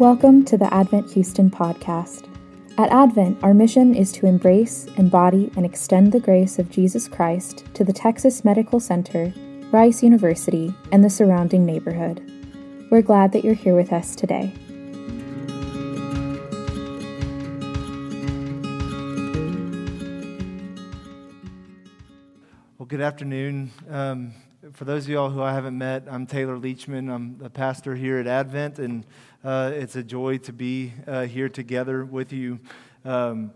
Welcome to the Advent Houston podcast. At Advent, our mission is to embrace, embody, and extend the grace of Jesus Christ to the Texas Medical Center, Rice University, and the surrounding neighborhood. We're glad that you're here with us today. Well, good afternoon. Um, for those of y'all who I haven't met, I'm Taylor Leachman. I'm the pastor here at Advent, and uh, it's a joy to be uh, here together with you. Um,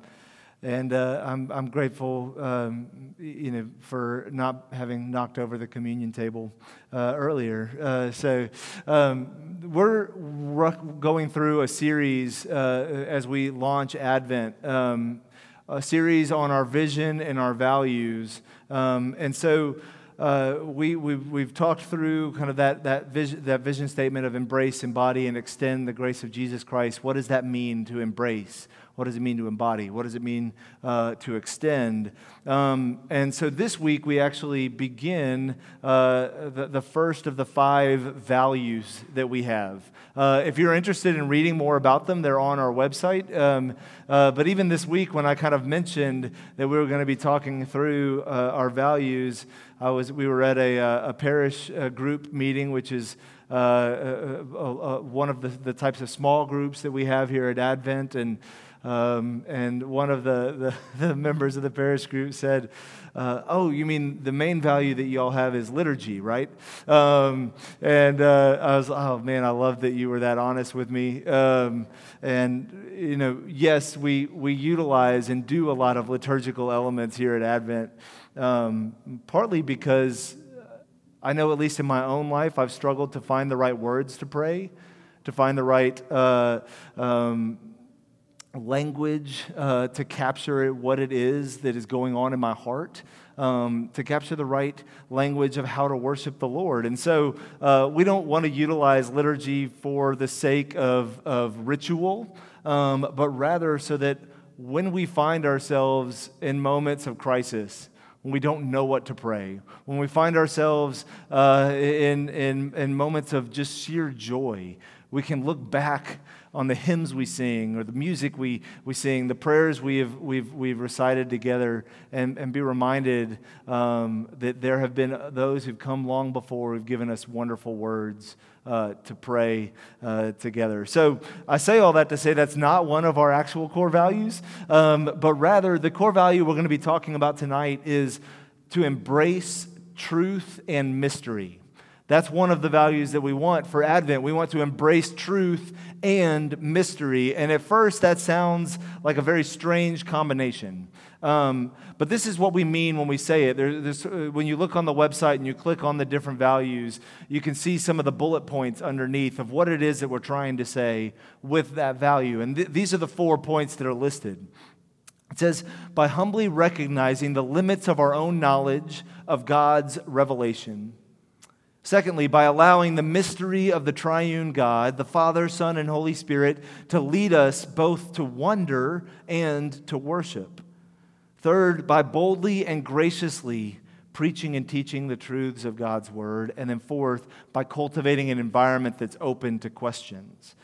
and uh, I'm, I'm grateful, um, you know, for not having knocked over the communion table uh, earlier. Uh, so um, we're going through a series uh, as we launch Advent, um, a series on our vision and our values. Um, and so uh, we, we've, we've, talked through kind of that, that, vision, that vision statement of embrace, embody, and extend the grace of Jesus Christ. What does that mean to embrace? What does it mean to embody? What does it mean uh, to extend? Um, and so this week we actually begin uh, the, the, first of the five values that we have. Uh, if you're interested in reading more about them, they're on our website. Um, uh, but even this week, when I kind of mentioned that we were going to be talking through uh, our values, I was, we were at a, uh, a parish group meeting, which is uh, uh, uh, one of the, the, types of small groups that we have here at Advent. And um, and one of the, the, the, members of the parish group said, uh, Oh, you mean the main value that you all have is liturgy, right? Um, and uh, I was, Oh man, I love that you were that honest with me. Um, and, you know, yes, we, we utilize and do a lot of liturgical elements here at Advent, um, partly because I know, at least in my own life, I've struggled to find the right words to pray, to find the right. Uh, um, language uh, to capture what it is that is going on in my heart, um, to capture the right language of how to worship the Lord. And so uh, we don't want to utilize liturgy for the sake of, of ritual, um, but rather so that when we find ourselves in moments of crisis, when we don't know what to pray, when we find ourselves uh, in, in, in moments of just sheer joy, we can look back on the hymns we sing or the music we, we sing, the prayers we have, we've, we've recited together, and, and be reminded um, that there have been those who've come long before who've given us wonderful words uh, to pray uh, together. So I say all that to say that's not one of our actual core values, um, but rather the core value we're going to be talking about tonight is to embrace truth and mystery. That's one of the values that we want for Advent. We want to embrace truth and mystery. And at first, that sounds like a very strange combination. Um, but this is what we mean when we say it. There, uh, when you look on the website and you click on the different values, you can see some of the bullet points underneath of what it is that we're trying to say with that value. And th- these are the four points that are listed. It says, by humbly recognizing the limits of our own knowledge of God's revelation Secondly, by allowing the mystery of the triune God, the Father, Son, and Holy Spirit, to lead us both to wonder and to worship. Third, by boldly and graciously preaching and teaching the truths of God's Word. And then fourth, by cultivating an environment that's open to questions.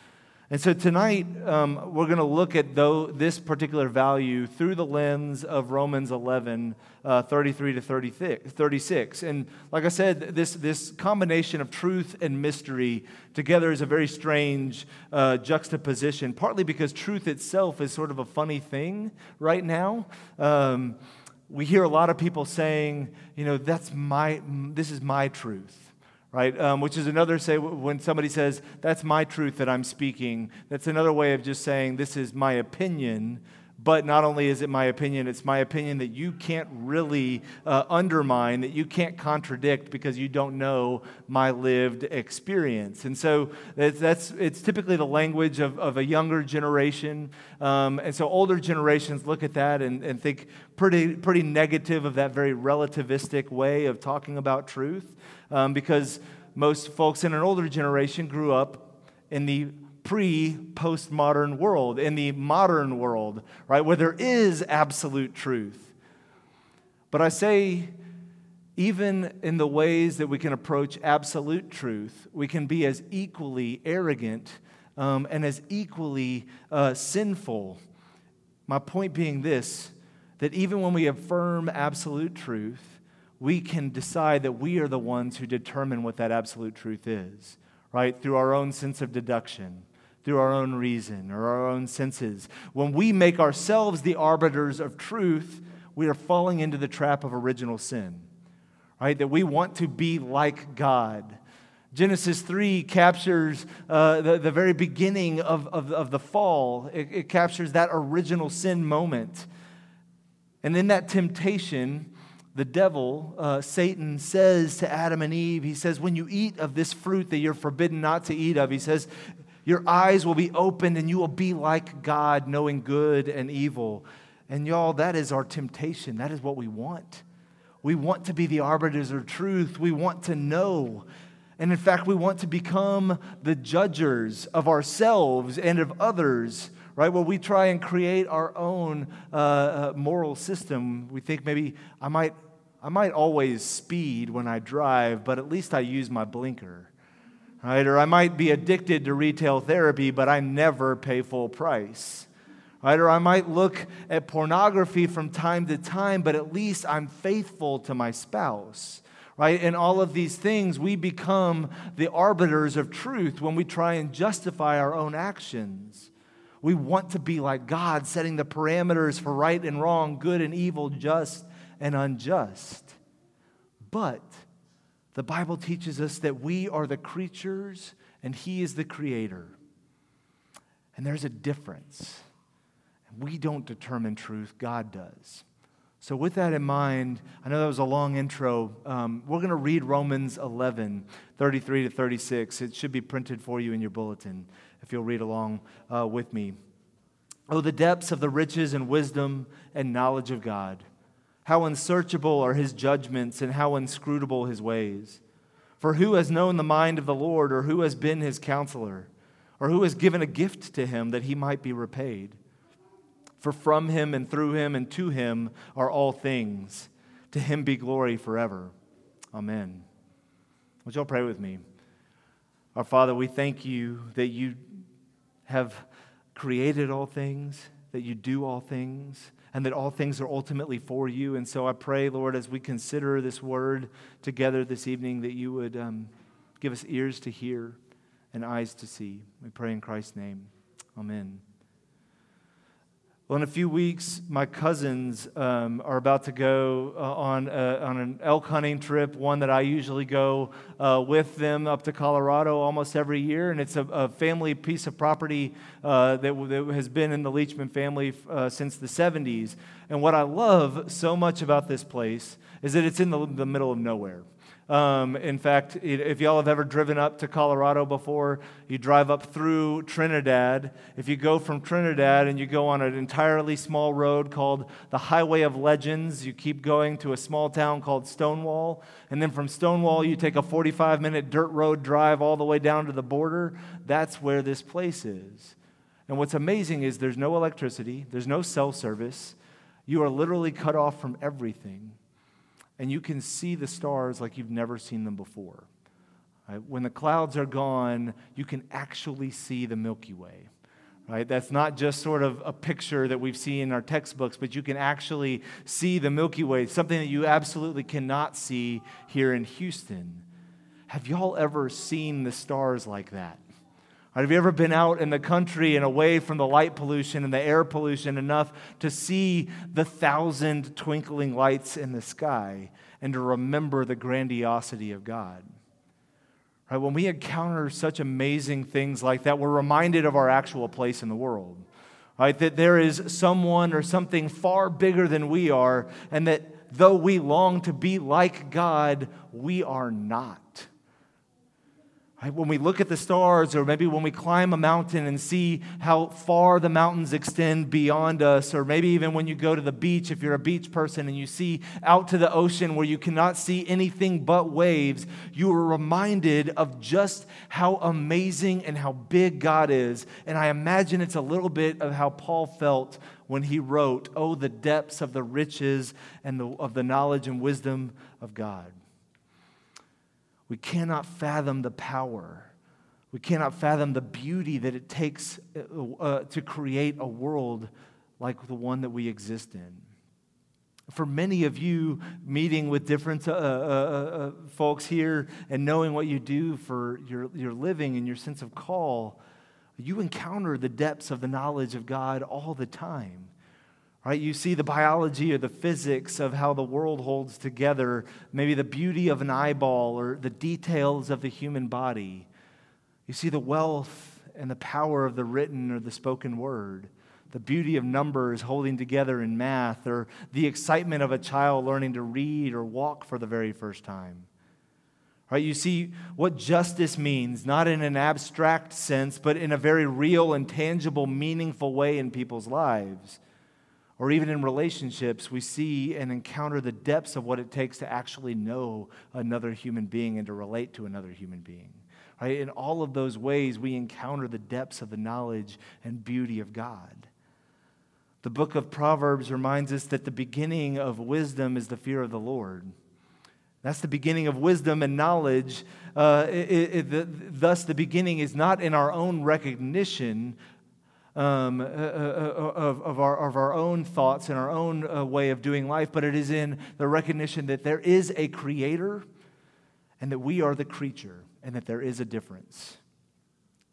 And so tonight, um, we're going to look at though, this particular value through the lens of Romans 11, uh, 33 to 36. And like I said, this, this combination of truth and mystery together is a very strange uh, juxtaposition, partly because truth itself is sort of a funny thing right now. Um, we hear a lot of people saying, you know, that's my, this is my truth right? Um, which is another say when somebody says, that's my truth that I'm speaking, that's another way of just saying, this is my opinion. But not only is it my opinion, it's my opinion that you can't really uh, undermine, that you can't contradict because you don't know my lived experience. And so that's, that's it's typically the language of, of a younger generation. Um, and so older generations look at that and, and think pretty, pretty negative of that very relativistic way of talking about truth um, because most folks in an older generation grew up in the pre postmodern world, in the modern world, right, where there is absolute truth. But I say, even in the ways that we can approach absolute truth, we can be as equally arrogant um, and as equally uh, sinful. My point being this that even when we affirm absolute truth, we can decide that we are the ones who determine what that absolute truth is, right? Through our own sense of deduction, through our own reason or our own senses. When we make ourselves the arbiters of truth, we are falling into the trap of original sin, right? That we want to be like God. Genesis 3 captures uh, the, the very beginning of, of, of the fall. It, it captures that original sin moment. And in that temptation, the devil, uh, Satan, says to Adam and Eve, he says, When you eat of this fruit that you're forbidden not to eat of, he says, Your eyes will be opened and you will be like God, knowing good and evil. And y'all, that is our temptation. That is what we want. We want to be the arbiters of truth. We want to know. And in fact, we want to become the judges of ourselves and of others right? Where we try and create our own uh, uh, moral system. We think maybe I might, I might always speed when I drive, but at least I use my blinker, right? Or I might be addicted to retail therapy, but I never pay full price. Right? Or I might look at pornography from time to time, but at least I'm faithful to my spouse right? In all of these things, we become the arbiters of truth when we try and justify our own actions. We want to be like God, setting the parameters for right and wrong, good and evil, just and unjust. But the Bible teaches us that we are the creatures and He is the creator. And there's a difference. We don't determine truth, God does. So, with that in mind, I know that was a long intro. Um, we're going to read Romans 11, 33 to 36. It should be printed for you in your bulletin if you'll read along uh, with me. Oh, the depths of the riches and wisdom and knowledge of God. How unsearchable are his judgments and how inscrutable his ways. For who has known the mind of the Lord, or who has been his counselor, or who has given a gift to him that he might be repaid? For from him and through him and to him are all things. To him be glory forever. Amen. Would y'all pray with me? Our Father, we thank you that you have created all things, that you do all things, and that all things are ultimately for you. And so I pray, Lord, as we consider this word together this evening, that you would um, give us ears to hear and eyes to see. We pray in Christ's name. Amen. Well, in a few weeks, my cousins um, are about to go uh, on, a, on an elk hunting trip, one that I usually go uh, with them up to Colorado almost every year. And it's a, a family piece of property uh, that, that, has been in the Leachman family uh, since the 70s. And what I love so much about this place is that it's in the, the middle of nowhere. Um, in fact, if y'all have ever driven up to Colorado before, you drive up through Trinidad. If you go from Trinidad and you go on an entirely small road called the Highway of Legends, you keep going to a small town called Stonewall. And then from Stonewall, you take a 45 minute dirt road drive all the way down to the border. That's where this place is. And what's amazing is there's no electricity, there's no cell service. You are literally cut off from everything and you can see the stars like you've never seen them before. Right? When the clouds are gone, you can actually see the Milky Way. Right? That's not just sort of a picture that we've seen in our textbooks, but you can actually see the Milky Way, something that you absolutely cannot see here in Houston. Have y'all ever seen the stars like that? Have you ever been out in the country and away from the light pollution and the air pollution enough to see the thousand twinkling lights in the sky and to remember the grandiosity of God? Right, when we encounter such amazing things like that, we're reminded of our actual place in the world. Right, that there is someone or something far bigger than we are, and that though we long to be like God, we are not. Right? When we look at the stars, or maybe when we climb a mountain and see how far the mountains extend beyond us, or maybe even when you go to the beach, if you're a beach person and you see out to the ocean where you cannot see anything but waves, you are reminded of just how amazing and how big God is. And I imagine it's a little bit of how Paul felt when he wrote, Oh, the depths of the riches and the, of the knowledge and wisdom of God. We cannot fathom the power We cannot fathom the beauty that it takes uh, uh, to create a world like the one that we exist in. For many of you, meeting with different uh, uh, uh, folks here and knowing what you do for your, your living and your sense of call, you encounter the depths of the knowledge of God all the time. Right? You see the biology or the physics of how the world holds together, maybe the beauty of an eyeball or the details of the human body. You see the wealth and the power of the written or the spoken word, the beauty of numbers holding together in math, or the excitement of a child learning to read or walk for the very first time. Right? You see what justice means, not in an abstract sense, but in a very real and tangible, meaningful way in people's lives. Or even in relationships, we see and encounter the depths of what it takes to actually know another human being and to relate to another human being. Right? In all of those ways, we encounter the depths of the knowledge and beauty of God. The book of Proverbs reminds us that the beginning of wisdom is the fear of the Lord. That's the beginning of wisdom and knowledge. Uh, it, it, the, thus, the beginning is not in our own recognition um, uh, uh, uh, of, of, our, of our own thoughts and our own way of doing life, but it is in the recognition that there is a creator and that we are the creature and that there is a difference.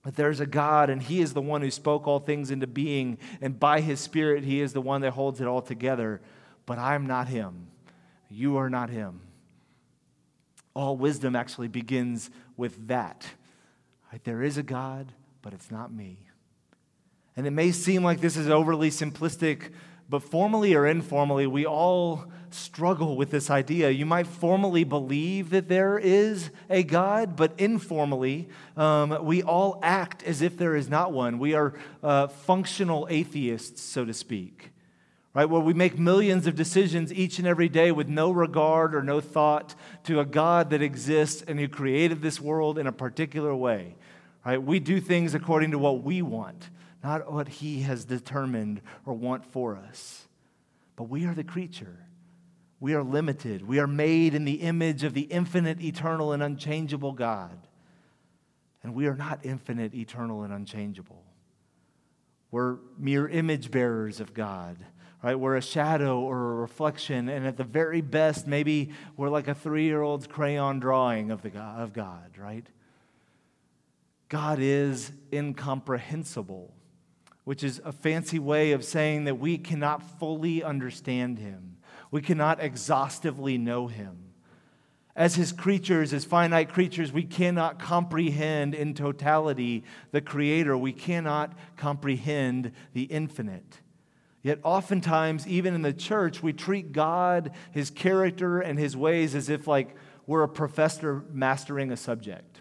That there's a God, and He is the one who spoke all things into being, and by His Spirit, He is the one that holds it all together. But I'm not Him. You are not Him. All wisdom actually begins with that. Right? There is a God, but it's not me. And it may seem like this is overly simplistic, but formally or informally, we all struggle with this idea. You might formally believe that there is a God, but informally, um, we all act as if there is not one. We are uh, functional atheists, so to speak right? Where we make millions of decisions each and every day with no regard or no thought to a God that exists and who created this world in a particular way, right? We do things according to what we want, not what He has determined or want for us. But we are the creature. We are limited. We are made in the image of the infinite, eternal, and unchangeable God. And we are not infinite, eternal, and unchangeable. We're mere image bearers of God right? We're a shadow or a reflection, and at the very best, maybe we're like a three year old's crayon drawing of, the God, of God, right? God is incomprehensible, which is a fancy way of saying that we cannot fully understand Him, we cannot exhaustively know Him. As His creatures, as finite creatures, we cannot comprehend in totality the Creator. We cannot comprehend the infinite. Yet, oftentimes, even in the church, we treat God, His character, and His ways as if like we're a professor mastering a subject,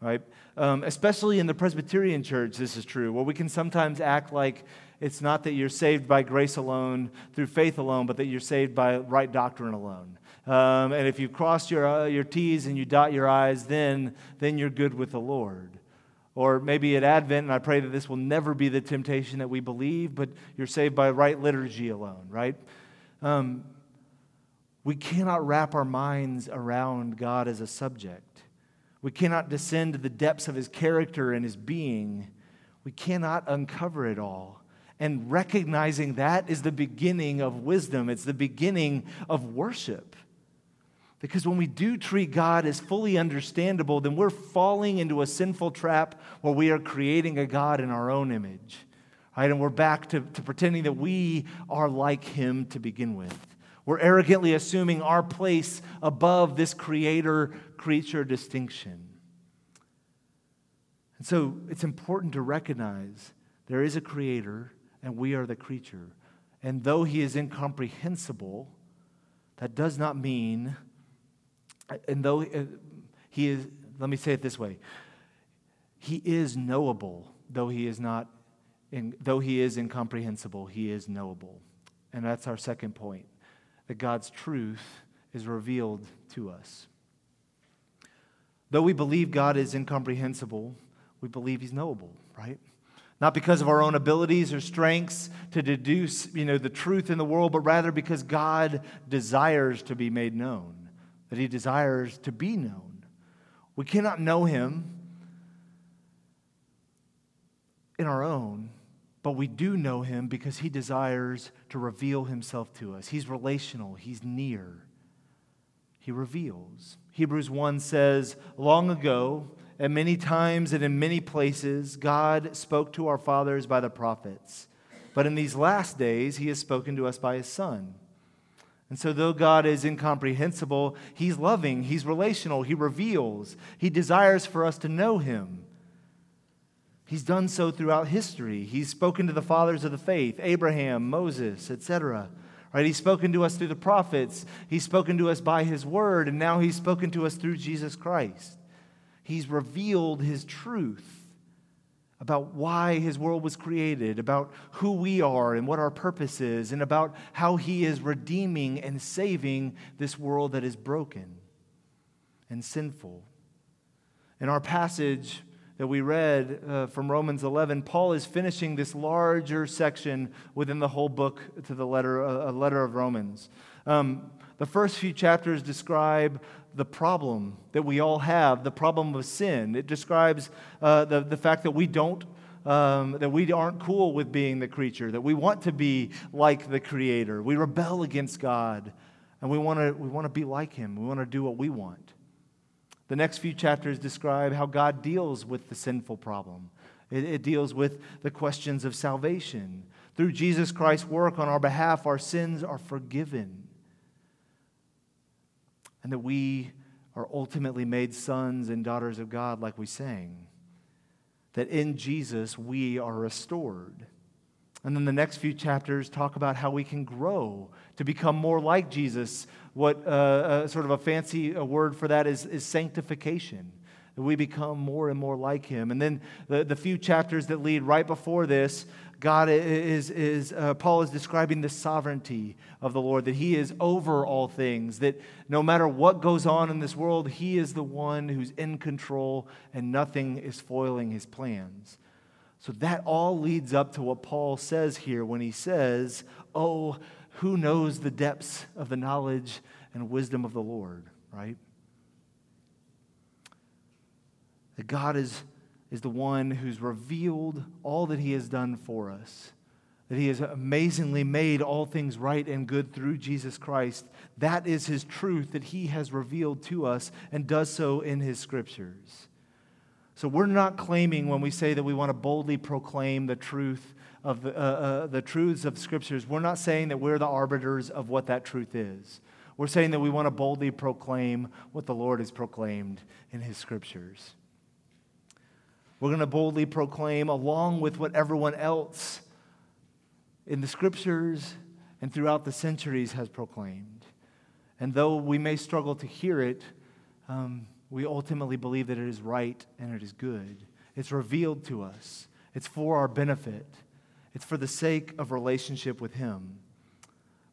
right? Um, especially in the Presbyterian church, this is true, where we can sometimes act like it's not that you're saved by grace alone, through faith alone, but that you're saved by right doctrine alone. Um, and if you cross your, uh, your T's and you dot your I's, then, then you're good with the Lord. Or maybe at Advent, and I pray that this will never be the temptation that we believe, but you're saved by right liturgy alone, right? Um, we cannot wrap our minds around God as a subject. We cannot descend to the depths of his character and his being. We cannot uncover it all. And recognizing that is the beginning of wisdom, it's the beginning of worship. Because when we do treat God as fully understandable, then we're falling into a sinful trap where we are creating a God in our own image. Right? And we're back to, to pretending that we are like Him to begin with. We're arrogantly assuming our place above this creator creature distinction. And so it's important to recognize there is a creator and we are the creature. And though He is incomprehensible, that does not mean and though uh, he is, let me say it this way he is knowable, though he is not, in, though he is incomprehensible, he is knowable. And that's our second point that God's truth is revealed to us. Though we believe God is incomprehensible, we believe he's knowable, right? Not because of our own abilities or strengths to deduce, you know, the truth in the world, but rather because God desires to be made known that he desires to be known. We cannot know him in our own, but we do know him because he desires to reveal himself to us. He's relational, he's near. He reveals. Hebrews 1 says, Long ago, and many times and in many places, God spoke to our fathers by the prophets. But in these last days, he has spoken to us by his Son. And so, though God is incomprehensible, he's loving, he's relational, he reveals, he desires for us to know him. He's done so throughout history. He's spoken to the fathers of the faith, Abraham, Moses, etc. Right? He's spoken to us through the prophets. He's spoken to us by his word, and now he's spoken to us through Jesus Christ. He's revealed his truth about why his world was created, about who we are and what our purpose is, and about how he is redeeming and saving this world that is broken and sinful. In our passage, that we read uh, from Romans 11, Paul is finishing this larger section within the whole book to the letter, uh, letter of Romans. Um, the first few chapters describe the problem that we all have, the problem of sin. It describes uh, the, the fact that we don't. Um, that we aren't cool with being the creature, that we want to be like the Creator. We rebel against God, and we want to we want to be like Him. We want to do what we want. The next few chapters describe how God deals with the sinful problem. It, it, deals with the questions of salvation. Through Jesus Christ's work on our behalf, our sins are forgiven. And that we are ultimately made sons and daughters of God, like we sang. That in Jesus we are restored. And then the next few chapters talk about how we can grow to become more like Jesus. What uh, uh, sort of a fancy a word for that is, is sanctification. That we become more and more like him. And then the, the few chapters that lead right before this, God is, is uh, Paul is describing the sovereignty of the Lord, that he is over all things, that no matter what goes on in this world, he is the one who's in control and nothing is foiling his plans. So that all leads up to what Paul says here when he says, Oh, who knows the depths of the knowledge and wisdom of the Lord, right? That God is, is the one who's revealed all that he has done for us, that he has amazingly made all things right and good through Jesus Christ. That is his truth that he has revealed to us and does so in his scriptures. So we're not claiming when we say that we want to boldly proclaim the truth of the, uh, uh, the truths of scriptures, we're not saying that we're the arbiters of what that truth is. We're saying that we want to boldly proclaim what the Lord has proclaimed in his scriptures. We're going to boldly proclaim along with what everyone else in the scriptures and throughout the centuries has proclaimed. And though we may struggle to hear it, um, we ultimately believe that it is right and it is good. It's revealed to us, it's for our benefit, it's for the sake of relationship with Him.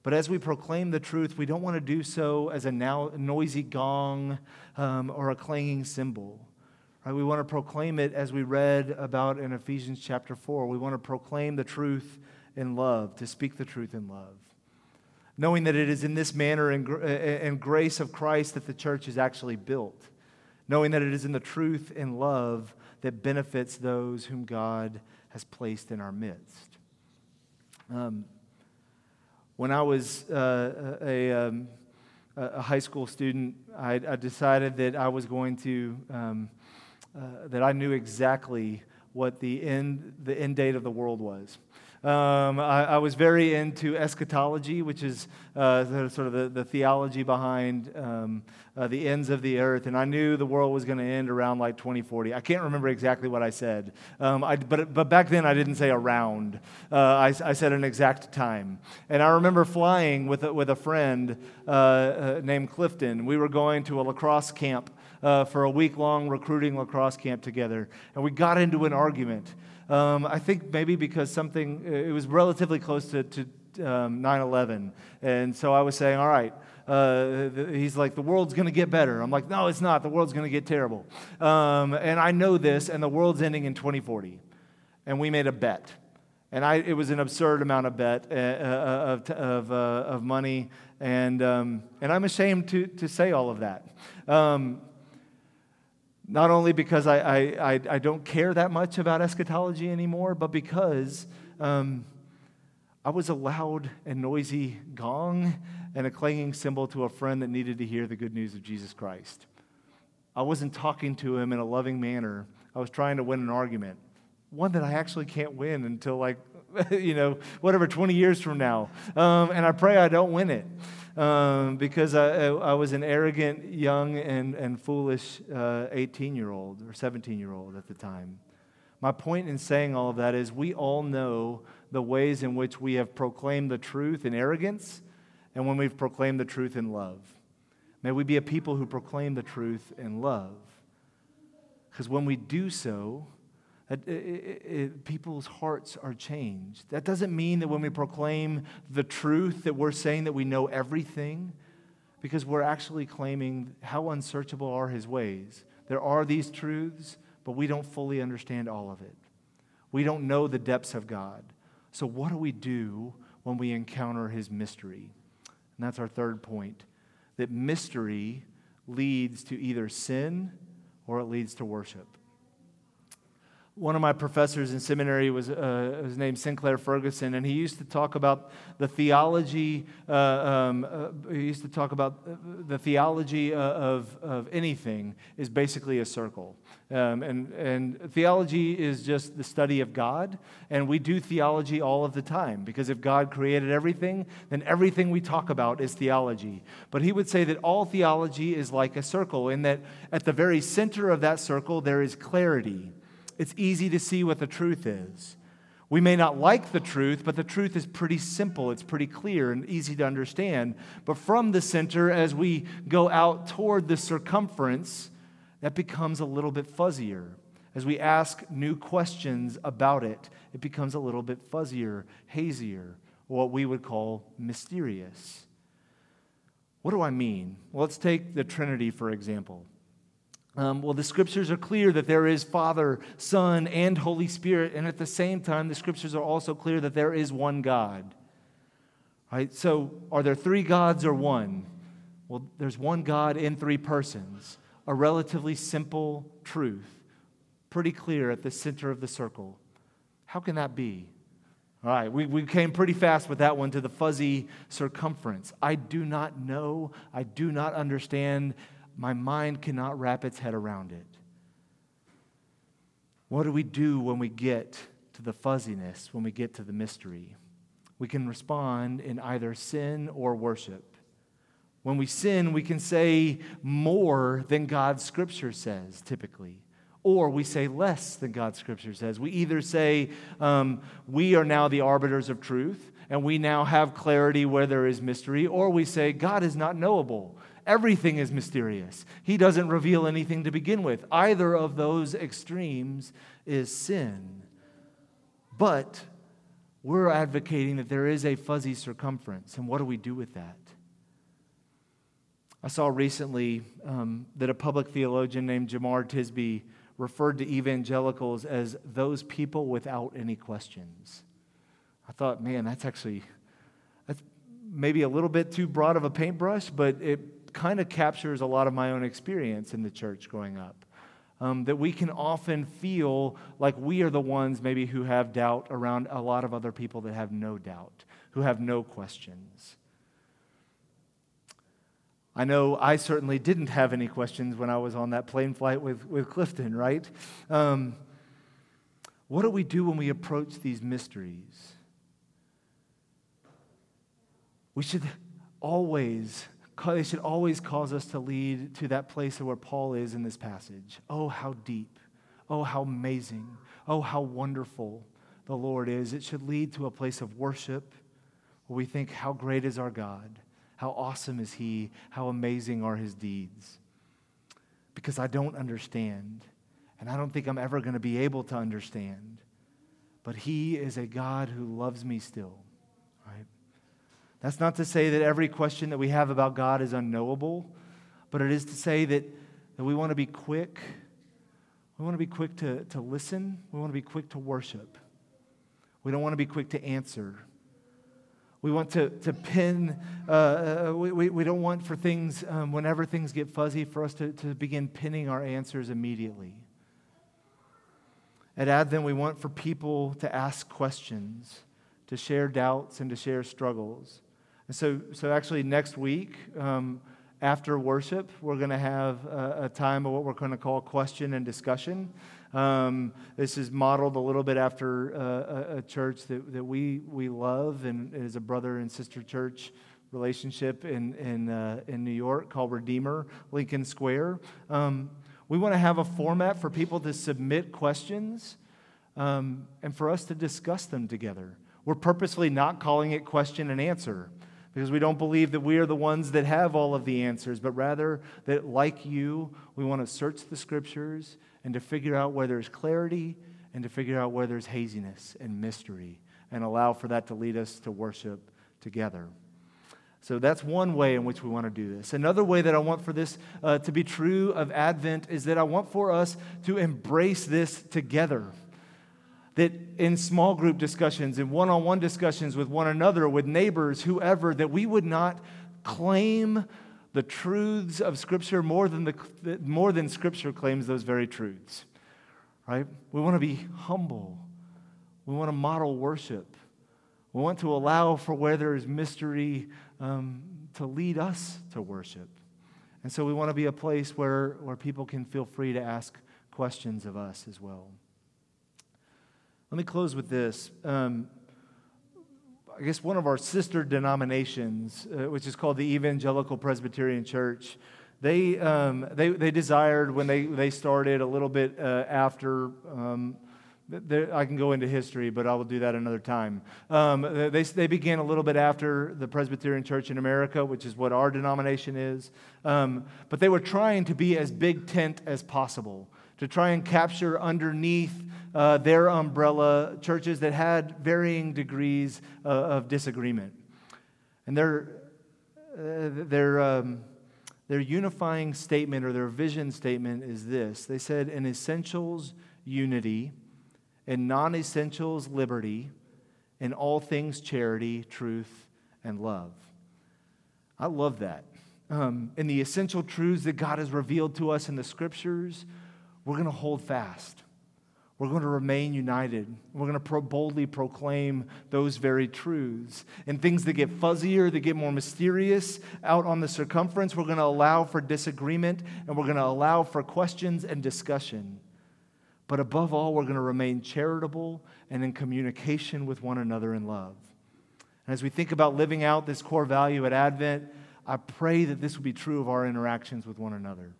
But as we proclaim the truth, we don't want to do so as a now, noisy gong um, or a clanging cymbal. Right? We want to proclaim it as we read about in Ephesians chapter 4. We want to proclaim the truth in love, to speak the truth in love knowing that it is in this manner and, and grace of Christ that the church is actually built knowing that it is in the truth and love that benefits those whom God has placed in our midst. Um, when I was uh, a, um, a, high school student, I, I, decided that I was going to, um, uh, that I knew exactly what the end, the end date of the world was. Um, I, I, was very into eschatology, which is uh, sort of the, the theology behind um, uh, the ends of the earth. And I knew the world was going to end around like 2040. I can't remember exactly what I said. Um, I, but, but back then I didn't say around, uh, I, I, said an exact time. And I remember flying with a, with a friend uh, uh, named Clifton. We were going to a lacrosse camp. Uh, for a week long recruiting lacrosse camp together. And we got into an argument. Um, I think maybe because something, it was relatively close to, um, 9 11. And so I was saying, all right, uh, he's like, the world's going to get better. I'm like, no, it's not. The world's going to get terrible. Um, and I know this, and the world's ending in 2040. And we made a bet. And I, it was an absurd amount of bet uh, uh of, of, uh, of money. And, um, and I'm ashamed to, to say all of that. Not only because I, I, I, I, don't care that much about eschatology anymore, but because um, I was a loud and noisy gong and a clanging cymbal to a friend that needed to hear the good news of Jesus Christ. I wasn't talking to him in a loving manner. I was trying to win an argument, one that I actually can't win until, like, you know, whatever, 20 years from now. Um, and I pray I don't win it um, because I, I, was an arrogant, young, and, and foolish 18 uh, year old or 17 year old at the time. My point in saying all of that is we all know the ways in which we have proclaimed the truth in arrogance and when we've proclaimed the truth in love. May we be a people who proclaim the truth in love. Because when we do so, people's hearts are changed. That doesn't mean that when we proclaim the truth that we're saying that we know everything, because we're actually claiming how unsearchable are his ways. There are these truths, but we don't fully understand all of it. We don't know the depths of God. So, what do we do when we encounter his mystery? And that's our third point that mystery leads to either sin or it leads to worship. One of my professors in seminary was uh, his name Sinclair Ferguson, and he used to talk about the theology. Uh, um, uh, he used to talk about uh, the theology uh, of, of anything is basically a circle, um, and and theology is just the study of God, and we do theology all of the time because if God created everything, then everything we talk about is theology. But he would say that all theology is like a circle, in that at the very center of that circle there is clarity it's easy to see what the truth is. We may not like the truth, but the truth is pretty simple. It's pretty clear and easy to understand. But from the center, as we go out toward the circumference, that becomes a little bit fuzzier. As we ask new questions about it, it becomes a little bit fuzzier, hazier, what we would call mysterious. What do I mean? Well, let's take the Trinity, for example. Um, well, the scriptures are clear that there is Father, Son, and Holy Spirit, and at the same time, the scriptures are also clear that there is one God. Right? So, are there three gods or one? Well, there's one God in three persons. A relatively simple truth, pretty clear at the center of the circle. How can that be? All right, we, we came pretty fast with that one to the fuzzy circumference. I do not know. I do not understand my mind cannot wrap its head around it. What do we do when we get to the fuzziness, when we get to the mystery? We can respond in either sin or worship. When we sin, we can say more than God's scripture says, typically. Or we say less than God's scripture says. We either say, um, we are now the arbiters of truth, and we now have clarity where there is mystery, or we say, God is not knowable. Everything is mysterious. He doesn't reveal anything to begin with. Either of those extremes is sin. But we're advocating that there is a fuzzy circumference. And what do we do with that? I saw recently um, that a public theologian named Jemar Tisby referred to evangelicals as those people without any questions. I thought, man, that's actually that's maybe a little bit too broad of a paintbrush, but it kind of captures a lot of my own experience in the church growing up. Um, that we can often feel like we are the ones maybe who have doubt around a lot of other people that have no doubt, who have no questions. I know I certainly didn't have any questions when I was on that plane flight with, with Clifton, right? Um, what do we do when we approach these mysteries? We should always they should always cause us to lead to that place where Paul is in this passage. Oh, how deep. Oh, how amazing. Oh, how wonderful the Lord is. It should lead to a place of worship where we think, how great is our God? How awesome is He? How amazing are His deeds? Because I don't understand, and I don't think I'm ever going to be able to understand. But He is a God who loves me still. That's not to say that every question that we have about God is unknowable, but it is to say that, that we want to be quick. We want to be quick to, to listen. We want to be quick to worship. We don't want to be quick to answer. We want to, to pin, uh, uh, we, we, we, don't want for things, um, whenever things get fuzzy, for us to, to begin pinning our answers immediately. At Advent, we want for people to ask questions, to share doubts, and to share struggles. And so, so actually, next week, um, after worship, we're going to have a, a, time of what we're going to call question and discussion. Um, this is modeled a little bit after uh, a, a, church that, that we, we love and is a brother and sister church relationship in, in, uh, in New York called Redeemer Lincoln Square. Um, we want to have a format for people to submit questions um, and for us to discuss them together. We're purposely not calling it question and answer because we don't believe that we are the ones that have all of the answers, but rather that, like you, we want to search the scriptures and to figure out where there's clarity and to figure out where there's haziness and mystery and allow for that to lead us to worship together. So that's one way in which we want to do this. Another way that I want for this uh, to be true of Advent is that I want for us to embrace this together that in small group discussions, in one on one discussions with one another, with neighbors, whoever, that we would not claim the truths of Scripture more than, the, more than Scripture claims those very truths. Right? We want to be humble. We want to model worship. We want to allow for where there is mystery um, to lead us to worship. And so we want to be a place where, where people can feel free to ask questions of us as well. Let me close with this. Um, I guess one of our sister denominations, uh, which is called the Evangelical Presbyterian Church, they, um, they, they desired when they, they started a little bit uh, after. Um, I can go into history, but I will do that another time. Um, they, they began a little bit after the Presbyterian Church in America, which is what our denomination is. Um, but they were trying to be as big tent as possible, to try and capture underneath uh, their umbrella churches that had varying degrees uh, of disagreement. And their, uh, their, um, their unifying statement or their vision statement is this they said, in essentials, unity, in non essentials, liberty, in all things, charity, truth, and love. I love that. Um, in the essential truths that God has revealed to us in the scriptures, we're going to hold fast. We're going to remain united. We're going to pro- boldly proclaim those very truths. And things that get fuzzier, that get more mysterious out on the circumference, we're going to allow for disagreement and we're going to allow for questions and discussion. But above all, we're going to remain charitable and in communication with one another in love. And as we think about living out this core value at Advent, I pray that this will be true of our interactions with one another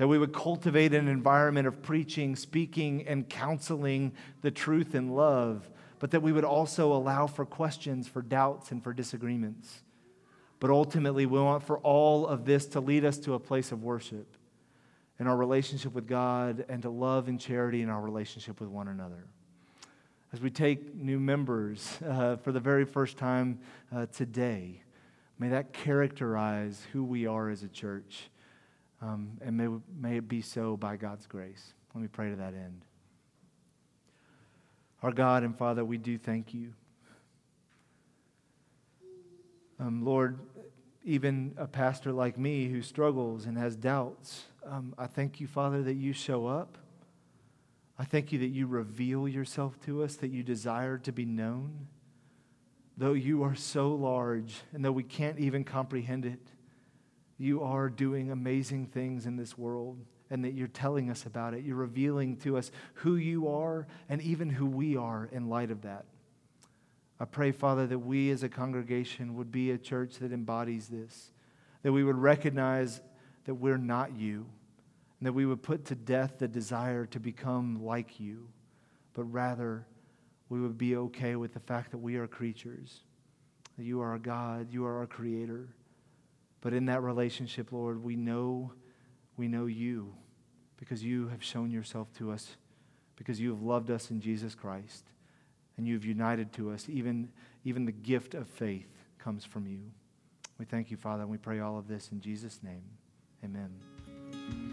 that we would cultivate an environment of preaching, speaking, and counseling the truth in love, but that we would also allow for questions, for doubts, and for disagreements. But ultimately, we want for all of this to lead us to a place of worship in our relationship with God and to love and charity in our relationship with one another. As we take new members uh, for the very first time uh, today, may that characterize who we are as a church um, and may, may it be so by God's grace. Let me pray to that end. Our God and Father, we do thank you. Um, Lord, even a pastor like me who struggles and has doubts, um, I thank you, Father, that you show up. I thank you that you reveal yourself to us, that you desire to be known. Though you are so large and though we can't even comprehend it, you are doing amazing things in this world and that you're telling us about it. You're revealing to us who you are and even who we are in light of that. I pray, Father, that we as a congregation would be a church that embodies this, that we would recognize that we're not you, and that we would put to death the desire to become like you, but rather we would be okay with the fact that we are creatures, that you are a God, you are our creator but in that relationship, Lord, we know we know you because you have shown yourself to us, because you have loved us in Jesus Christ, and you have united to us. Even, even the gift of faith comes from you. We thank you, Father, and we pray all of this in Jesus' name. Amen.